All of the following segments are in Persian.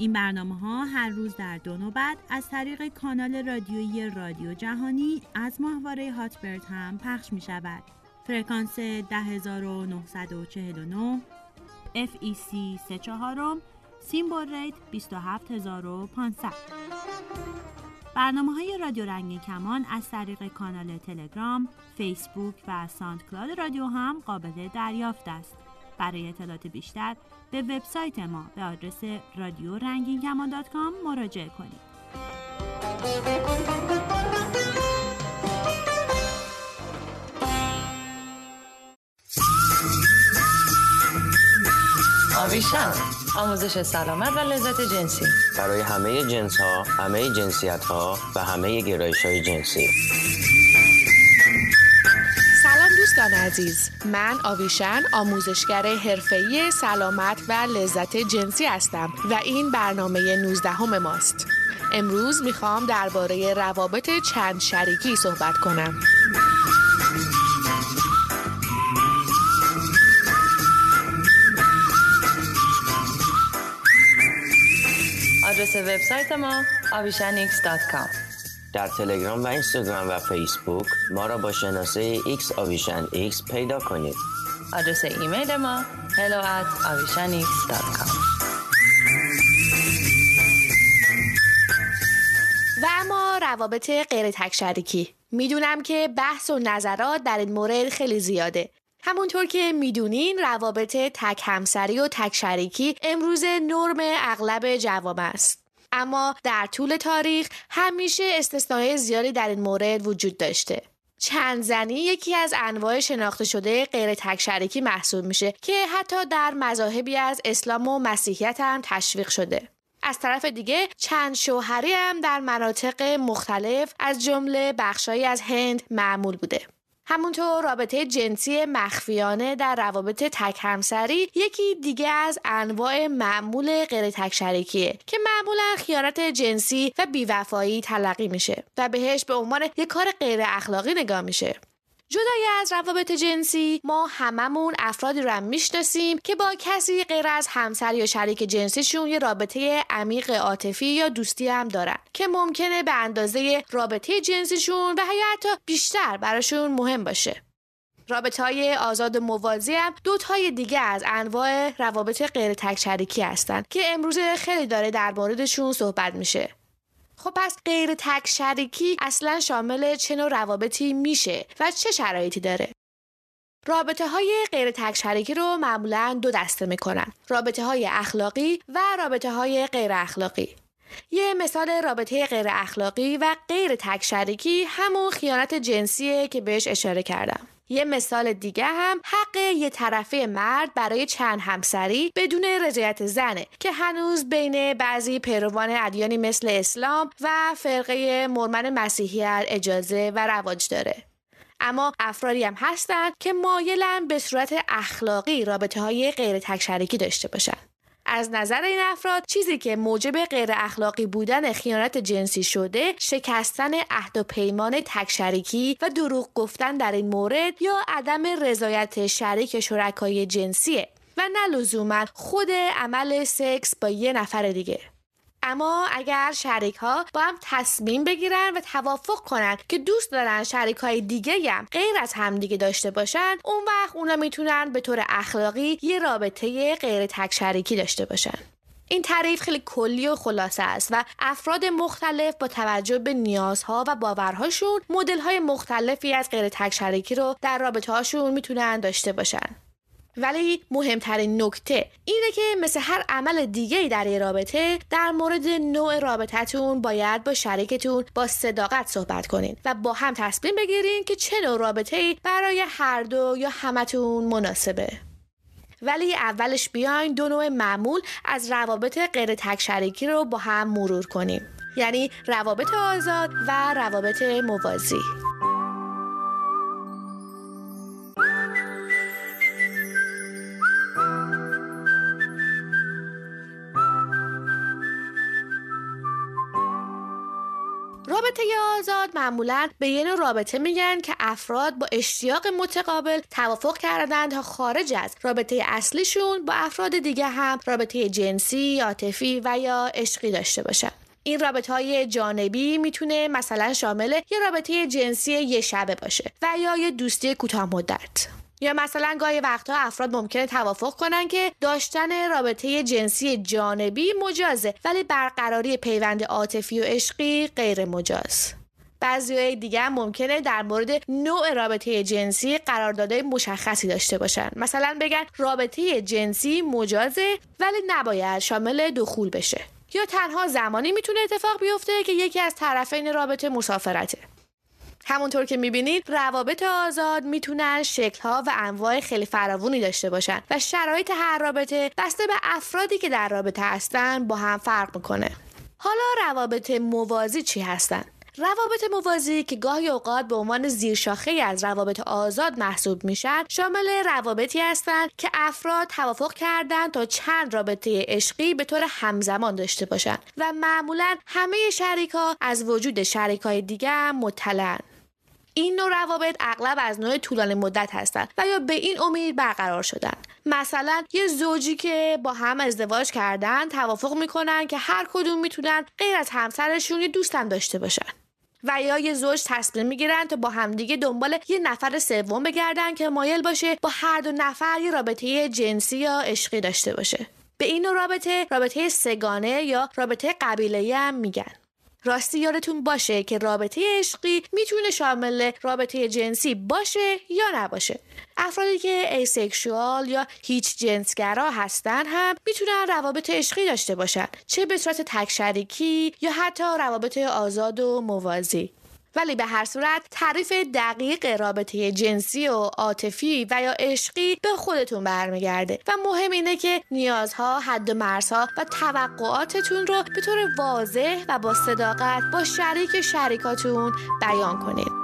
این برنامه ها هر روز در دو نوبت از طریق کانال رادیویی رادیو جهانی از ماهواره هاتبرد هم پخش می شود. فرکانس 10949 FEC 34 symbol rate 27500 برنامه های رادیو رنگین کمان از طریق کانال تلگرام، فیسبوک و SoundCloud رادیو هم قابل دریافت است. برای اطلاعات بیشتر به وبسایت ما به آدرس رادیو رنگین کمان مراجعه کنید. آویشم آموزش سلامت و لذت جنسی برای همه جنس ها، همه جنسیت ها و همه گرایش های جنسی دوستان عزیز من آویشن آموزشگر حرفه‌ای سلامت و لذت جنسی هستم و این برنامه 19 همه ماست. امروز می‌خوام درباره روابط چند شریکی صحبت کنم. آدرس وبسایت ما avishanx.com در تلگرام و اینستاگرام و فیسبوک ما را با شناسه X آویشن X پیدا کنید. آدرس ایمیل ما hello at avishanx.com و اما روابط غیر تک شریکی. می‌دونم که بحث و نظرات در این مورد خیلی زیاده. همونطور که می‌دونین روابط تک همسری و تک شریکی امروز نرم اغلب جوام است. اما در طول تاریخ همیشه استثناء زیادی در این مورد وجود داشته. چند زنی یکی از انواع شناخته شده غیر تک شریکی محسوب میشه که حتی در مذاهبی از اسلام و مسیحیت هم تشویق شده. از طرف دیگه چند شوهری هم در مناطق مختلف از جمله بخشایی از هند معمول بوده. همونطور رابطه جنسی مخفیانه در روابط تک همسری یکی دیگه از انواع معمول غیر تک شریکیه که معمولا خیانت جنسی و بیوفایی تلقی میشه و بهش به عنوان یک کار غیر اخلاقی نگاه میشه. جدای از روابط جنسی ما هممون افرادی رو هم می‌شناسیم که با کسی غیر از همسر یا شریک جنسیشون یه رابطه عمیق عاطفی یا دوستی هم دارن که ممکنه به اندازه رابطه جنسیشون و حتی بیشتر براشون مهم باشه. رابطه های آزاد و موازی هم دو تای دیگه از انواع روابط غیر تک شریکی هستن که امروز خیلی داره در موردشون صحبت میشه. خب پس غیر تک شریکی اصلا شامل چه نوع روابطی میشه و چه شرایطی داره؟ رابطه های غیر تک شریکی رو معمولا دو دسته می‌کنن رابطه های اخلاقی و رابطه های غیر اخلاقی. یه مثال رابطه غیر اخلاقی و غیر تک شریکی همون خیانت جنسیه که بهش اشاره کردم یه مثال دیگه هم حق یه طرفه مرد برای چند همسری بدون رضایت زنه که هنوز بین بعضی پیروان ادیانی مثل اسلام و فرقه مرمن مسیحیت اجازه و رواج داره. اما افرادی هم هستند که مایلن به صورت اخلاقی رابطه های غیر تک داشته باشن. از نظر این افراد چیزی که موجب غیر اخلاقی بودن خیانت جنسی شده شکستن عهد و پیمان تک شریکی و دروغ گفتن در این مورد یا عدم رضایت شریک شرکای جنسیه. و نه لزوما خود عمل سکس با یه نفر دیگه. اما اگر شریک ها با هم تصمیم بگیرن و توافق کنن که دوست دارن شریک های دیگه هم غیر از همدیگه داشته باشن اون وقت اونا می‌تونن به طور اخلاقی یه رابطه غیر تک شریکی داشته باشن. این تعریف خیلی کلی و خلاصه است و افراد مختلف با توجه به نیازها و باورهاشون مدل های مختلفی از غیر تک شریکی رو در رابطه هاشون می‌تونن داشته باشن. ولی مهمترین نکته اینه که مثل هر عمل دیگه در یه رابطه در مورد نوع رابطتون باید با شریکتون با صداقت صحبت کنین و با هم تصمیم بگیرین که چه نوع رابطه برای هر دو یا همتون مناسبه. ولی اولش بیاین دو نوع معمول از روابط غیر تک شریکی رو با هم مرور کنیم. یعنی روابط آزاد و روابط موازی. رابطه آزاد معمولا به یه نوع رابطه میگن که افراد با اشتیاق متقابل توافق کردن تا خارج از رابطه اصلیشون با افراد دیگه هم رابطه جنسی، عاطفی و یا عشقی داشته باشن. این رابطه های جانبی می‌تونه مثلا شامل یه رابطه جنسی یه شبه باشه و یا یه دوستی کوتاه مدت. یا مثلا گاهی وقتها افراد ممکنه توافق کنن که داشتن رابطه جنسی جانبی مجازه ولی برقراری پیوند عاطفی و عشقی غیر مجاز. بعضی دیگه هم ممکنه در مورد نوع رابطه جنسی قراردادهای مشخصی داشته باشن. مثلا بگن رابطه جنسی مجازه ولی نباید شامل دخول بشه. یا تنها زمانی می‌تونه اتفاق بیفته که یکی از طرفین رابطه مسافرته. همونطور که می‌بینید روابط آزاد می‌تونن شکلها و انواع خیلی فراوونی داشته باشن و شرایط هر رابطه بسته به افرادی که در رابطه هستن با هم فرق می‌کنه حالا روابط موازی چی هستن؟ روابط موازی که گاهی اوقات به عنوان زیرشاخه از روابط آزاد محسوب میشن شامل روابطی هستند که افراد توافق کردند تا چند رابطه عشقی به طور همزمان داشته باشند و معمولا همه شریکا از وجود شریکای دیگر مطلعن این نوع روابط اغلب از نوع طولانی مدت هستند و یا به این امید برقرار شدن. مثلا یه زوجی که با هم ازدواج کردن توافق می‌کنن که هر کدوم می‌تونن غیر از همسرشون یه دوستم داشته باشن. و یا یه زوج تصمیم می‌گیرن تا با همدیگه دنبال یه نفر سوم بگردن که مایل باشه با هر دو نفر یه رابطه جنسی یا عشقی داشته باشه. به این رابطه رابطه سه‌گانه یا رابطه قبیله هم میگن. راستی یادتون باشه که رابطه عشقی می‌تونه شامل رابطه جنسی باشه یا نباشه. افرادی که asexual یا هیچ جنسگرا هستن هم می‌تونن روابط عشقی داشته باشن چه به صورت تک شریکی یا حتی روابط آزاد و موازی. ولی به هر صورت تعریف دقیق رابطه جنسی و عاطفی و یا عشقی به خودتون برمیگرده و مهم اینه که نیازها، حد و مرزها و توقعاتتون رو به طور واضح و با صداقت با شریک شریکاتون بیان کنید.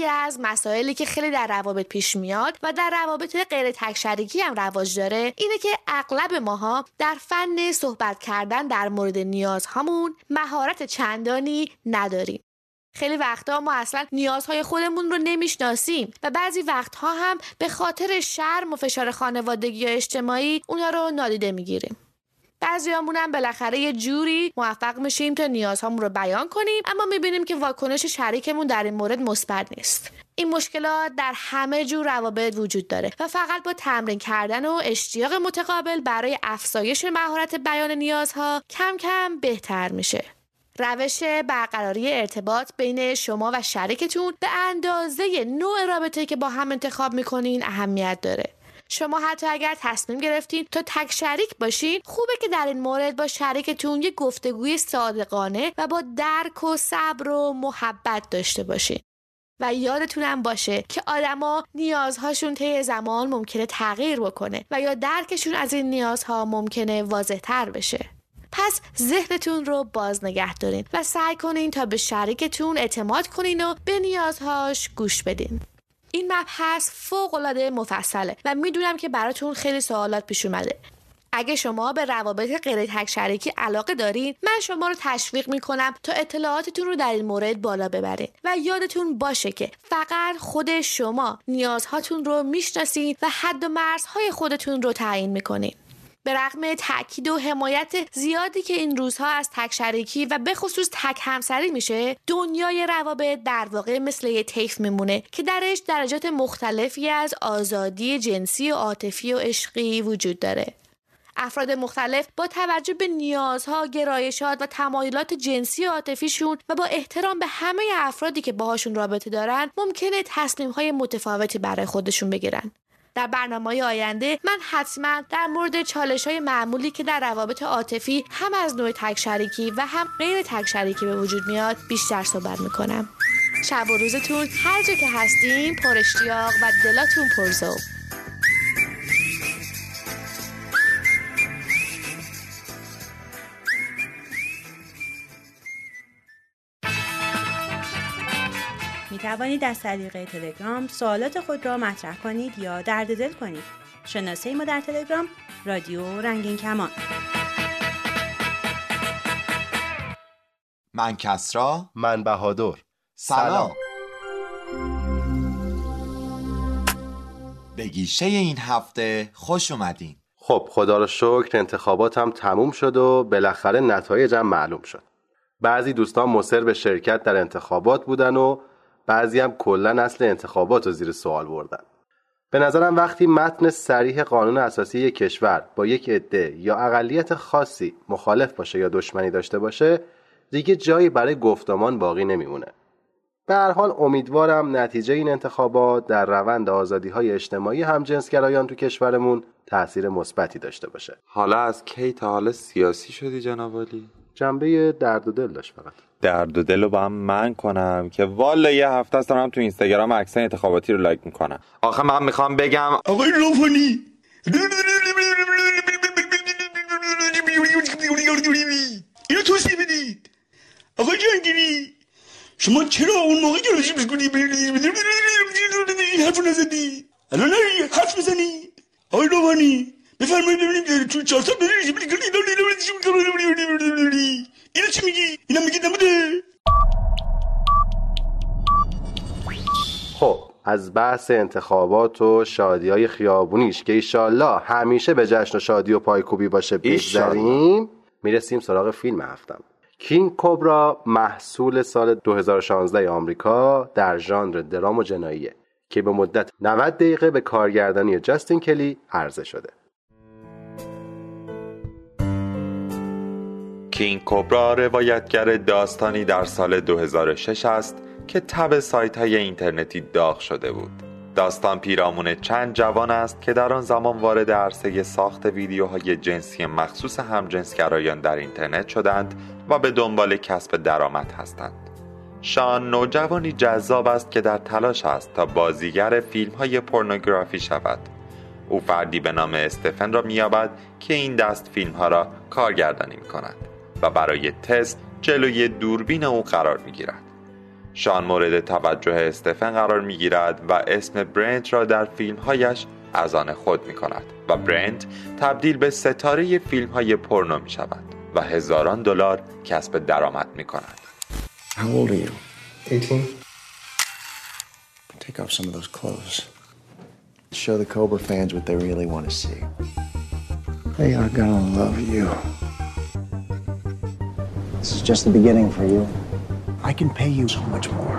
یکی از مسائلی که خیلی در روابط پیش میاد و در روابط غیر تکشریکی هم رواج داره اینه که اغلب ماها در فن صحبت کردن در مورد نیازهامون مهارت چندانی نداریم. خیلی وقتها ما اصلا نیازهای خودمون رو نمی‌شناسیم و بعضی وقتها هم به خاطر شرم و فشار خانوادگی یا اجتماعی اونها رو نادیده می‌گیریم. بعضیامون هم بالاخره یه جوری موفق میشیم تا نیازهامون رو بیان کنیم اما می‌بینیم که واکنش شریکمون در این مورد مثبت نیست. این مشکلات در همه جور روابط وجود داره و فقط با تمرین کردن و اشتیاق متقابل برای افزایش مهارت بیان نیازها کم کم بهتر میشه. روش برقراری ارتباط بین شما و شریکتون به اندازه نوع رابطه که با هم انتخاب می‌کنین اهمیت داره. شما حتی اگر تصمیم گرفتین تا تک شریک باشین خوبه که در این مورد با شریکتون یه گفتگوی صادقانه و با درک و صبر و محبت داشته باشین. و یادتونم باشه که آدما نیازهاشون طی زمان ممکنه تغییر بکنه و یا درکشون از این نیازها ممکنه واضحتر بشه. پس ذهنتون رو باز نگه دارین و سعی کنین تا به شریکتون اعتماد کنین و به نیازهاش گوش بدین. این مبحث فوق العاده مفصله و می‌دونم که براتون خیلی سوالات پیش اومده. اگه شما به روابط غیر تک شریکی علاقه دارین من شما رو تشویق می‌کنم تا اطلاعاتتون رو در این مورد بالا ببرین و یادتون باشه که فقط خود شما نیازهاتون رو می‌شناسین و حد و مرزهای خودتون رو تعیین می‌کنین. به رغم تاکید و حمایت زیادی که این روزها از تک شریکی و به خصوص تک همسری میشه دنیای روابط در واقع مثل یه طیف میمونه که درش درجات مختلفی از آزادی جنسی و عاطفی و عشقی وجود داره افراد مختلف با توجه به نیازها، گرایشات و تمایلات جنسی و عاطفیشون و با احترام به همه افرادی که باهاشون رابطه دارن ممکنه تصمیم های متفاوتی برای خودشون بگیرن. در برنامه آینده من حتما در مورد چالش های معمولی که در روابط عاطفی هم از نوع تک شریکی و هم غیر تک شریکی به وجود میاد بیشتر صحبت می‌کنم. شب و روزتون هر جا که هستین پر اشتیاق و دلاتون پرزو توانید از طریق تلگرام سوالات خود را مطرح کنید یا درد دل کنید. شناسه ما در تلگرام رادیو رنگین کمان. من کسرا. من بهادر. سلام. به گیشه این هفته خوش اومدین. خب خدا رو شکر انتخاباتم تموم شد و بالاخره نتایجم معلوم شد. بعضی دوستان مصر به شرکت در انتخابات بودن و بعضی هم کلا اصل انتخابات رو زیر سوال بردن. به نظرم وقتی متن سریح قانون اساسی یک کشور با یک عده یا اقلیت خاصی مخالف باشه یا دشمنی داشته باشه دیگه جایی برای گفتمان باقی نمیمونه. به هر حال امیدوارم نتیجه این انتخابات در روند آزادی های اجتماعی همجنسگرایان تو کشورمون تاثیر مثبتی داشته باشه. حالا از کی تا حالا سیاسی شدی جناب علی جنبه درد و دل داشت فقط درد و دل رو با هم من کنم که والا یه هفته است دارم تو اینستاگرام عکسای انتخاباتی رو لایک می‌کنم آخه من می‌خوام بگم آقای لوفانی اینو توصیه بدید آقای جنگیری شما چرا اون موقع جلوشی بکنی این حرف نزدی الان نری حرف بزنی آقای لوفانی بفرمایید ببینیم تو چهار تا اینو چی میگی اینا میگی نبوده خب از بحث انتخابات و شادی های خیابونیش که ایشالله همیشه به جشن و شادی و پایکوبی باشه بگذریم می‌رسیم سراغ فیلم هفتم. کینگ کوبرا محصول سال 2016 آمریکا در ژانر درام و جناییه که به مدت 90 دقیقه به کارگردانی جاستین کلی عرضه شده. کینگ کوبرا روایتگر داستانی در سال 2006 است که تب سایت های اینترنتی داغ شده بود. داستان پیرامون چند جوان است که در آن زمان وارد عرصه ساخت ویدیوهای جنسی مخصوص همجنسگرایان در اینترنت شدند و به دنبال کسب درآمد هستند. شان نوجوانی جذاب است که در تلاش است تا بازیگر فیلم های پورنوگرافی شود. او فردی به نام استفن را مییابد که این دست فیلم ها را کارگردانی می کند و برای تست جلوی دوربین او قرار می گیرد. شان مورد توجه استفن قرار می گیرد و اسم برنت را در فیلم هایش از آن خود می کند و برنت تبدیل به ستاره فیلم های پورنو می شود و هزاران دلار کسب درآمد می کند. How old are you? 18. Take off some of those clothes. Show the Cobra fans what they really want to see. They are gonna love you. This is just the beginning for you. I can pay you so much more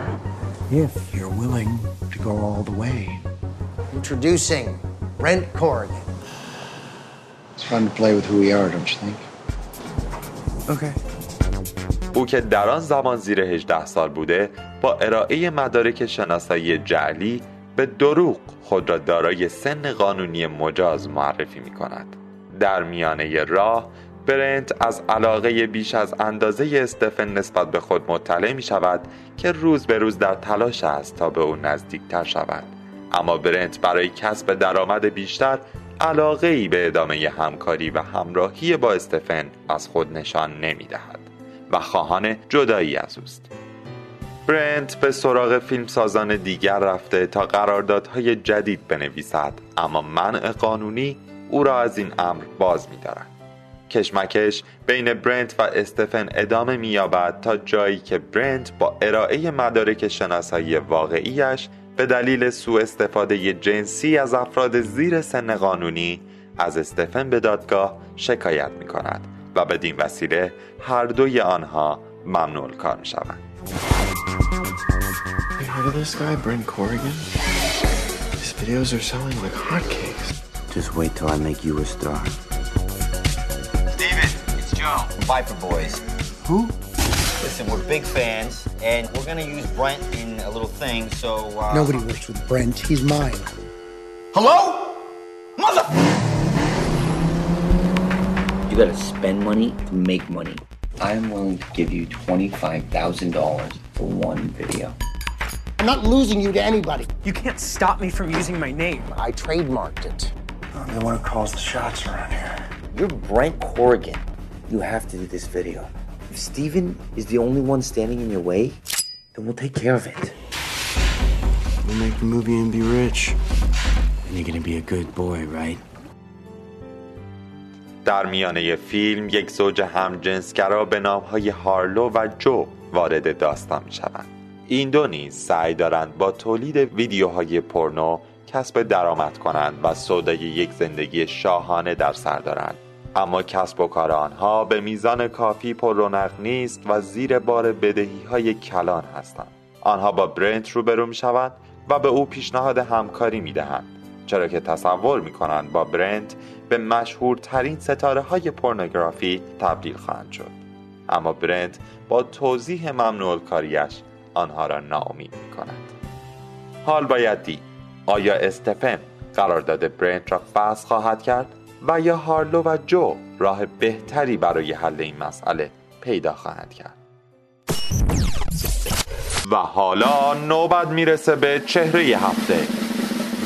if you're willing to go all the way. Introducing Brent Corrigan. It's fun to play with who we are, don't you think? Okay. او که در آن زمان زیر 18 سال بوده با ارائه مدارک شناسایی جعلی به دروغ خود را دارای سن قانونی مجاز معرفی می کند در میانه راه برنت از علاقه بیش از اندازه استفن نسبت به خود مطلع می شود که روز به روز در تلاش است تا به او نزدیکتر شود. اما برنت برای کسب درآمد بیشتر علاقه ای به ادامه همکاری و همراهی با استفن از خود نشان نمی دهد و خواهان جدایی از اوست. برنت به سراغ فیلمسازان دیگر رفته تا قراردادهای جدید بنویسد اما منع قانونی او را از این امر باز می‌دارد کشمکش بین برنت و استفن ادامه می‌یابد تا جایی که برنت با ارائه مدارک شناسایی واقعیش به دلیل سوء استفاده جنسی از افراد زیر سن قانونی از استفن به دادگاه شکایت می کند و بدین وسیله هر دوی آنها ممنوع کار می شوند. Just wait till I make you a star. The Viper Boys. Who? Listen, we're big fans, and we're gonna use Brent in a little thing, so, uh... Nobody works with Brent. He's mine. Hello? Mother... You gotta spend money to make money. I'm willing to give you $25,000 for one video. I'm not losing you to anybody. You can't stop me from using my name. I trademarked it. I'm the one who calls the shots around here. You're Brent Corrigan. You have to do this video. If Steven is the only one standing in your way, then we'll take care of it. We'll make the movie and be rich. And you're gonna be a good boy, right? در میانه فیلم یک زوج همجنسگرا به نامهای هارلو و جو وارد داستان می شوند. این دو نیز سعی دارند با تولید ویدیوهای پورنو کسب درآمد کنند و سودای یک زندگی شاهانه در سر دارند اما کسب و کار آنها به میزان کافی پر رونق نیست و زیر بار بدهی های کلان هستند. آنها با برنت روبرو می شوند و به او پیشنهاد همکاری می دهند چرا که تصور می کنند با برنت به مشهورترین ستاره های پورنوگرافی تبدیل خواهند شد. اما برنت با توضیح ممنوع کاریش آنها را ناامید می کند حال باید دید آیا استفن قرارداد برنت را فصل خواهد کرد؟ و یا هارلو و جو راه بهتری برای حل این مسئله پیدا خواهند کرد. و حالا نوبت می‌رسه به چهره هفته.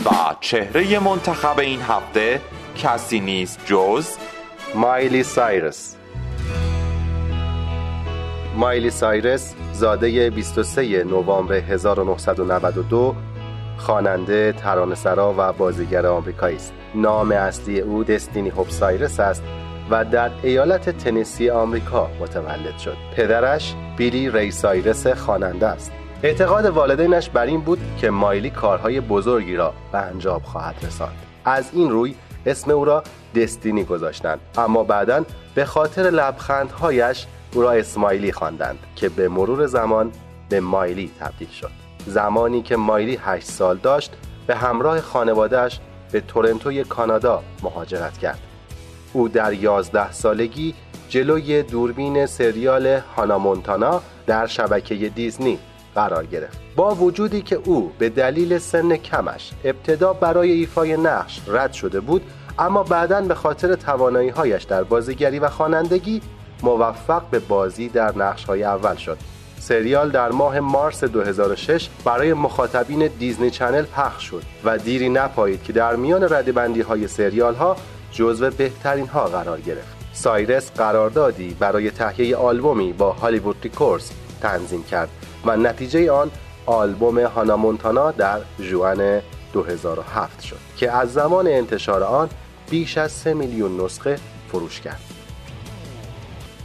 و چهره منتخب این هفته کسی نیست جز مایلی سایرس. مایلی سایرس زاده 23 نوامبر 1992 خواننده، ترانه‌سرا و بازیگر آمریکایی است. نام اصلی او دستینی هوب سایرس است و در ایالت تنسی آمریکا متولد شد. پدرش بیلی ری سایرس خواننده است. اعتقاد والدینش بر این بود که مایلی کارهای بزرگی را به انجام خواهد رساند. از این روی اسم او را دستینی گذاشتند اما بعدا به خاطر لبخندهایش او را اسمایلی خواندند که به مرور زمان به مایلی تبدیل شد زمانی که مایلی هشت سال داشت به همراه خانوادهش به تورنتوی کانادا مهاجرت کرد. او در یازده سالگی جلوی دوربین سریال هانا مونتانا در شبکه دیزنی قرار گرفت. با وجودی که او به دلیل سن کمش ابتدا برای ایفای نقش رد شده بود اما بعدا به خاطر توانایی هایش در بازیگری و خوانندگی موفق به بازی در نقش های اول شد. سریال در ماه مارس 2006 برای مخاطبین دیزنی چنل پخش شد و دیری نپایید که در میان ردبندی های سریال ها جزو بهترین ها قرار گرفت. سایرس قراردادی برای تهیه آلبومی با هالیوود ریکورز تنظیم کرد و نتیجه آن آلبوم هانا مونتانا در جوان 2007 شد که از زمان انتشار آن بیش از 3 میلیون نسخه فروش کرد.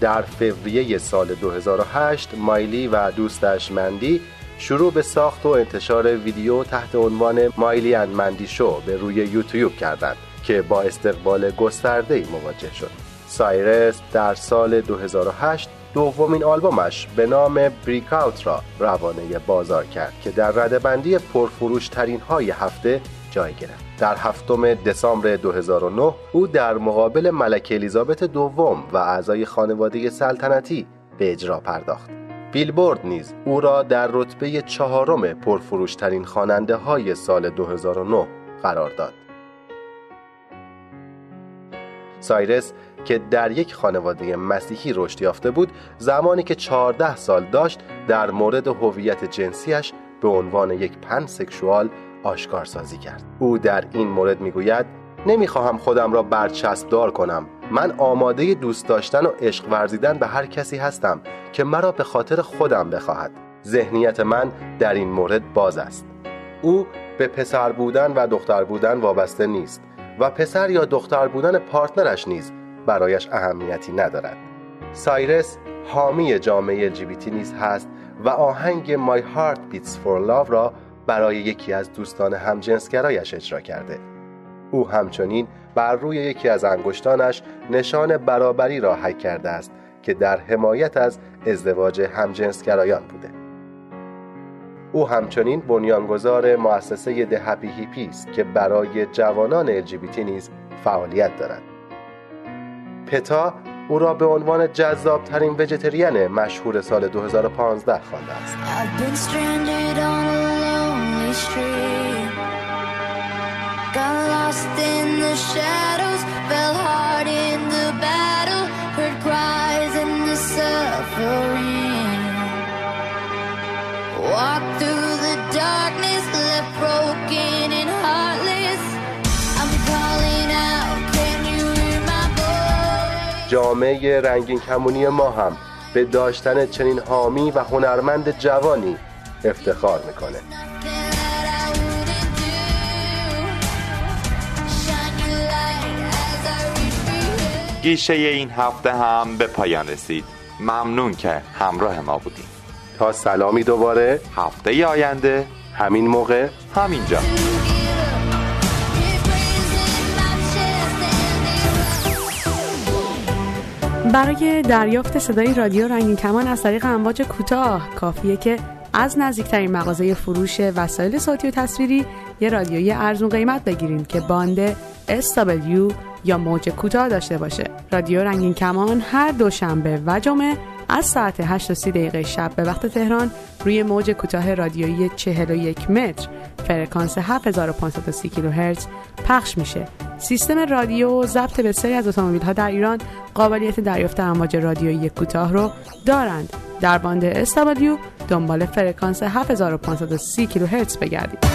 در فوریه سال 2008 مایلی و دوستش مندی شروع به ساخت و انتشار ویدیو تحت عنوان مایلی اند مندی شو به روی یوتیوب کردند که با استقبال گسترده مواجه شد. سایرس در سال 2008 دومین آلبومش به نام بریک آوت را روانه بازار کرد که در ردبندی پرفروش ترین های هفته جای گرفت. در هفتم دسامبر 2009 او در مقابل ملکه الیزابت دوم و اعضای خانواده سلطنتی به اجرا پرداخت. بیلبورد نیز او را در رتبه چهارم پرفروشترین خواننده های سال 2009 قرار داد. سایرس که در یک خانواده مسیحی رشد یافته بود زمانی که 14 سال داشت در مورد هویت جنسیش به عنوان یک پن سکشوال آشکار سازی کرد. او در این مورد می‌گوید نمی‌خواهم خودم را برچسب دار کنم. من آماده دوست داشتن و عشق ورزیدن به هر کسی هستم که مرا به خاطر خودم بخواهد. ذهنیت من در این مورد باز است. او به پسر بودن و دختر بودن وابسته نیست و پسر یا دختر بودن پارتنرش نیز برایش اهمیتی ندارد. سایرس حامی جامعه LGBT نیز هست و آهنگ My Heart Beats for Love را برای یکی از دوستان همجنسگرایش اجرا کرده. او همچنین بر روی یکی از انگشتانش نشان برابری را حک کرده است که در حمایت از ازدواج همجنسگرایان بوده. او همچنین بنیانگذار مؤسسه ده هپی هیپی است که برای جوانان LGBT نیز فعالیت دارد. پتا او را به عنوان جذاب ترین وجتریان مشهور سال 2015 خوانده است. جامعه رنگین کمونی ما هم به داشتن چنین حامی و هنرمند جوانی افتخار می‌کنه گیشه این هفته هم به پایان رسید. ممنون که همراه ما بودیم. تا سلامی دوباره. هفته آینده. همین موقع. همینجا. برای دریافت صدای رادیو رنگین کمان از طریق امواج کوتاه کافیه که از نزدیکترین مغازه فروش وسایل صوتی و تصویری یه رادیوی ارزون قیمت بگیریم که باند SW یا موج کوتاه داشته باشه. رادیو رنگین کمان هر دوشنبه و جمعه از ساعت 8 و 30 دقیقه شب به وقت تهران روی موج کوتاه رادیویی 41 متر. فرکانس 7530 کیلوهرتز پخش میشه. سیستم رادیو ضبط بسیاری از اتومبیل ها در ایران قابلیت دریافت امواج رادیویی کوتاه رو دارند. در باند SW دنبال فرکانس 7530 کیلوهرتز بگردید.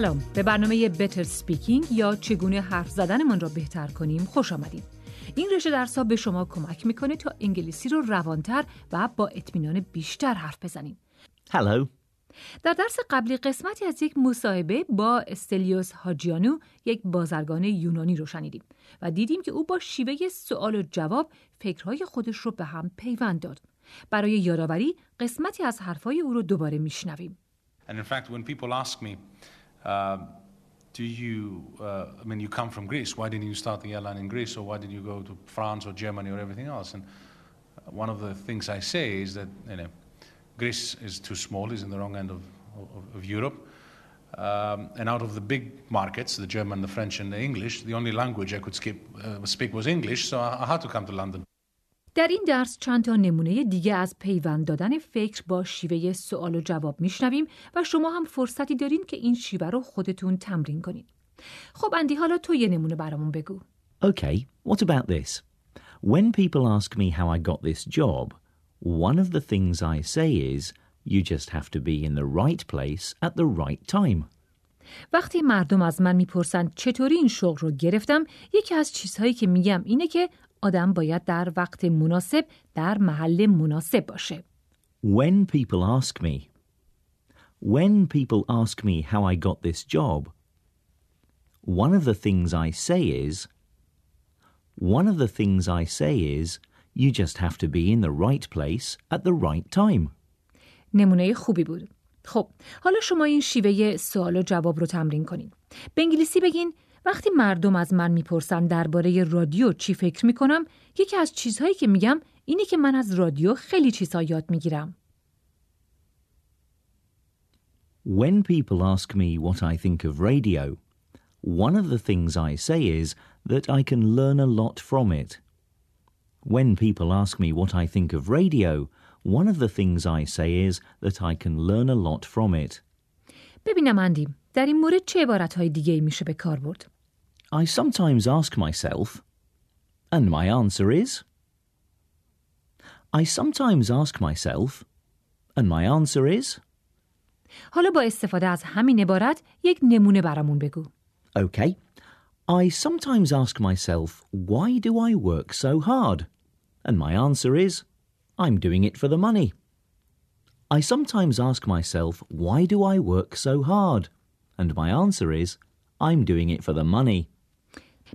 سلام. به برنامه بتر سپیکینگ یا چگونه حرف زدنمان را بهتر کنیم خوش آمدید. این رشته درس به شما کمک می‌کنه تا انگلیسی رو روانتر و با اطمینان بیشتر حرف بزنیم. Hello. در درس قبلی قسمتی از یک مصاحبه با استلیوس هاجیانو یک بازرگان یونانی رو شنیدیم و دیدیم که او با شیوه سوال و جواب فکرهای خودش رو به هم پیوند داد. برای یادآوری قسمتی از حرفهای او رو دوباره میشنویم. And in fact, when people ask me, do you, uh, I mean, you come from Greece, why didn't you start the airline in Greece, or why did you go to France or Germany or everything else? And uh, one of the things I say is that, you know, Greece is too small, is in the wrong end of, of, of Europe. Um, and out of the big markets, the German, the French, and the English, the only language I could skip, uh, speak was English, so I, I had to come to London. در این درس چند تا نمونه دیگه از پیوند دادن فکر با شیوه سوال و جواب میشنویم و شما هم فرصتی دارین که این شیوه رو خودتون تمرین کنید. خب اندی حالا تو یه نمونه برامون بگو. Okay, what about this? When people ask me how I got this job, one of the things I say is, you just have to be in the right place at the right time. وقتی مردم از من می‌پرسن چطوری این شغل رو گرفتم یکی از چیزهایی که میگم اینه که آدم باید در وقت مناسب در محل مناسب باشه. When people ask me, when people ask me how I got this job, one of the things I say is, one of the things I say is, you just have to be in the right place at the right time. نمونه خوبی بود. خب حالا شما این شیوه سوال و جواب رو تمرین کنین. به انگلیسی بگین وقتی مردم از من می‌پرسن درباره رادیو چی فکر می‌کنم یکی از چیزهایی که میگم اینه که من از رادیو خیلی چیزها یاد می‌گیرم. When people ask me what I think of radio, one of the things I say is that I can learn a lot from it. When people ask me what I think of radio, one of the things I say is that I can learn a lot from it. ببینم اندی در این مورد چه عبارتهای دیگه میشه به کار برد؟ I sometimes ask myself, and my answer is. I sometimes ask myself, and my answer is. حالا با استفاده از همین عبارت یک نمونه برامون بگو. Okay. I sometimes ask myself, why do I work so hard? And my answer is, I'm doing it for the money. I sometimes ask myself, why do I work so hard? And my answer is, I'm doing it for the money.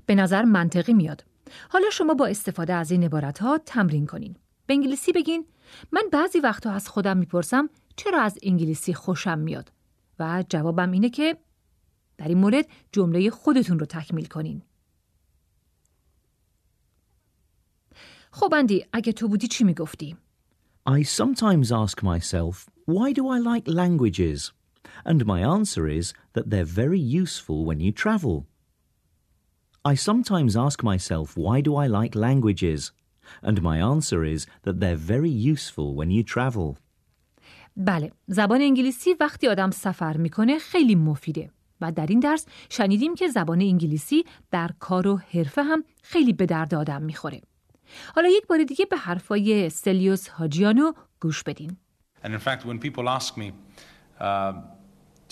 به نظر منطقی میاد. حالا شما با استفاده از این عبارت ها تمرین کنین. به انگلیسی بگین من بعضی وقتا از خودم می‌پرسم چرا از انگلیسی خوشم میاد و جوابم اینه که در این مورد جمله خودتون رو تکمیل کنین. خب اندی اگه تو بودی چی می‌گفتی؟ I sometimes ask myself, why do I like languages? And my answer is that they're very useful when you travel. I sometimes ask myself, why do I like languages? And my answer is that they're very useful when you travel. بله زبان انگلیسی وقتی آدم سفر میکنه خیلی مفیده و در این درس شنیدیم که زبان انگلیسی در کار و حرفه هم خیلی به درد آدم میخوره حالا یک بار دیگه به حرفای سلیوس هاجیانو گوش بدین And in fact, when people ask me, uh,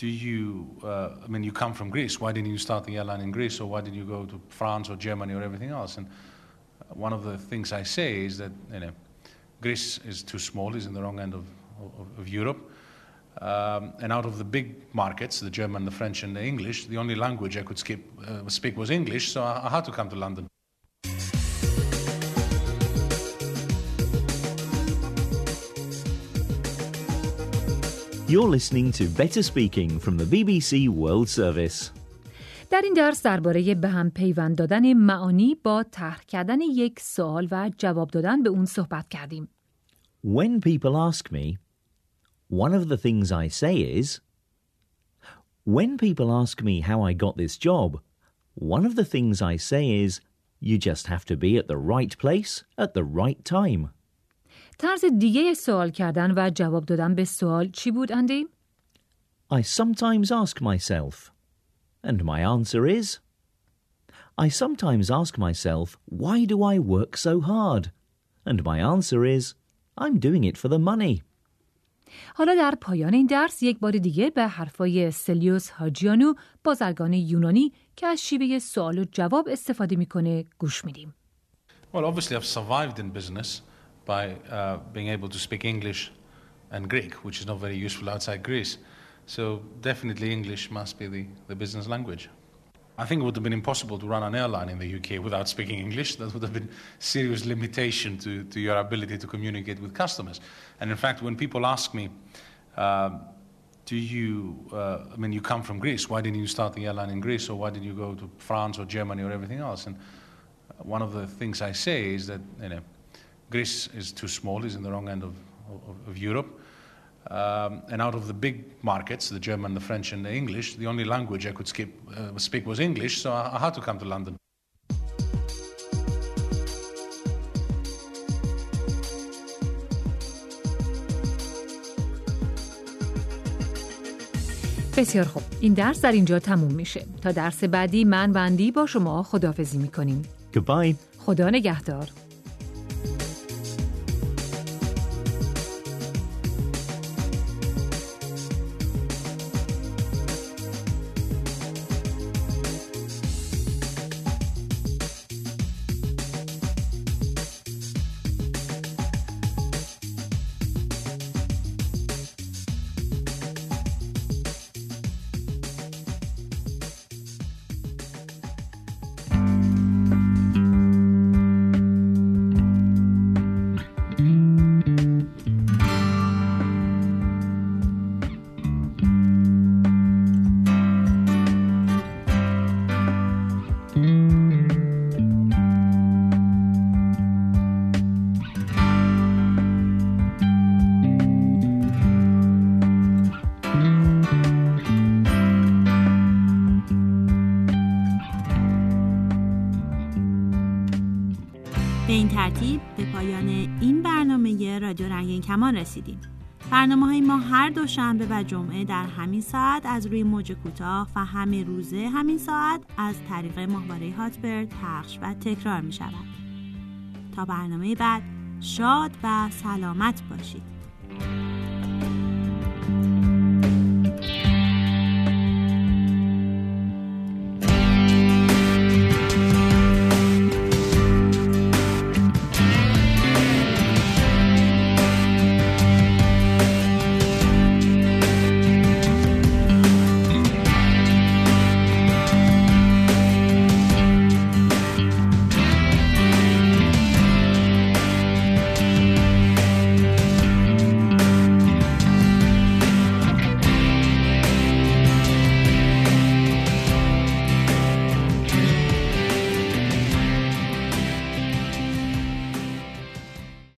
do you, uh, I mean, you come from Greece, why didn't you start the airline in Greece, or why did you go to France or Germany or everything else? And one of the things I say is that, you know, Greece is too small, is in the wrong end of, of, of Europe. Um, and out of the big markets, the German, the French, and the English, the only language I could skip, uh, speak was English, so I, I had to come to London. You're listening to Better Speaking from the BBC World Service. در این درس درباره به هم پیوند دادن معانی با طرح کردن یک سوال و جواب دادن به اون صحبت کردیم. When people ask me, one of the things I say is, when people ask me how I got this job, one of the things I say is, you just have to be at the right place at the right time. طرز دیگه سوال کردن و جواب دادن به سوال چی بود اندی؟ I sometimes ask myself, and my answer is, I sometimes ask myself, why do I work so hard? And my answer is, I'm doing it for the money. حالا در پایان این درس یک بار دیگه به حرفای سلیوس هاجیانو بازرگان یونانی که از شیوه سوال و جواب استفاده می‌کنه گوش میدیم. Well, obviously, I've survived in business by uh, being able to speak English and Greek, which is not very useful outside Greece. So, definitely, English must be the, the business language. I think it would have been impossible to run an airline in the UK without speaking English. That would have been serious limitation to, to your ability to communicate with customers. And in fact, when people ask me, um, do you, uh, I mean, you come from Greece, why didn't you start the airline in Greece, or why did you go to France or Germany or everything else? And one of the things I say is that, you know, Greece is too small, is in the wrong end of, of, of Europe. Um, and out of the big markets, the German, the French, and the English, the only language I could skip, uh, speak was English, so I, I had to come to London. بسیار خوب این درس در اینجا تموم میشه تا درس بعدی من بندی با شما خداحافظی میکنیم Goodbye. خدا نگهدار کمان رسیدیم. برنامه های ما هر دوشنبه و جمعه در همین ساعت از روی موج کوتاه و همه روزه همین ساعت از طریق ماهواره هاتبرد پخش و تکرار می شود تا برنامه بعد شاد و سلامت باشید.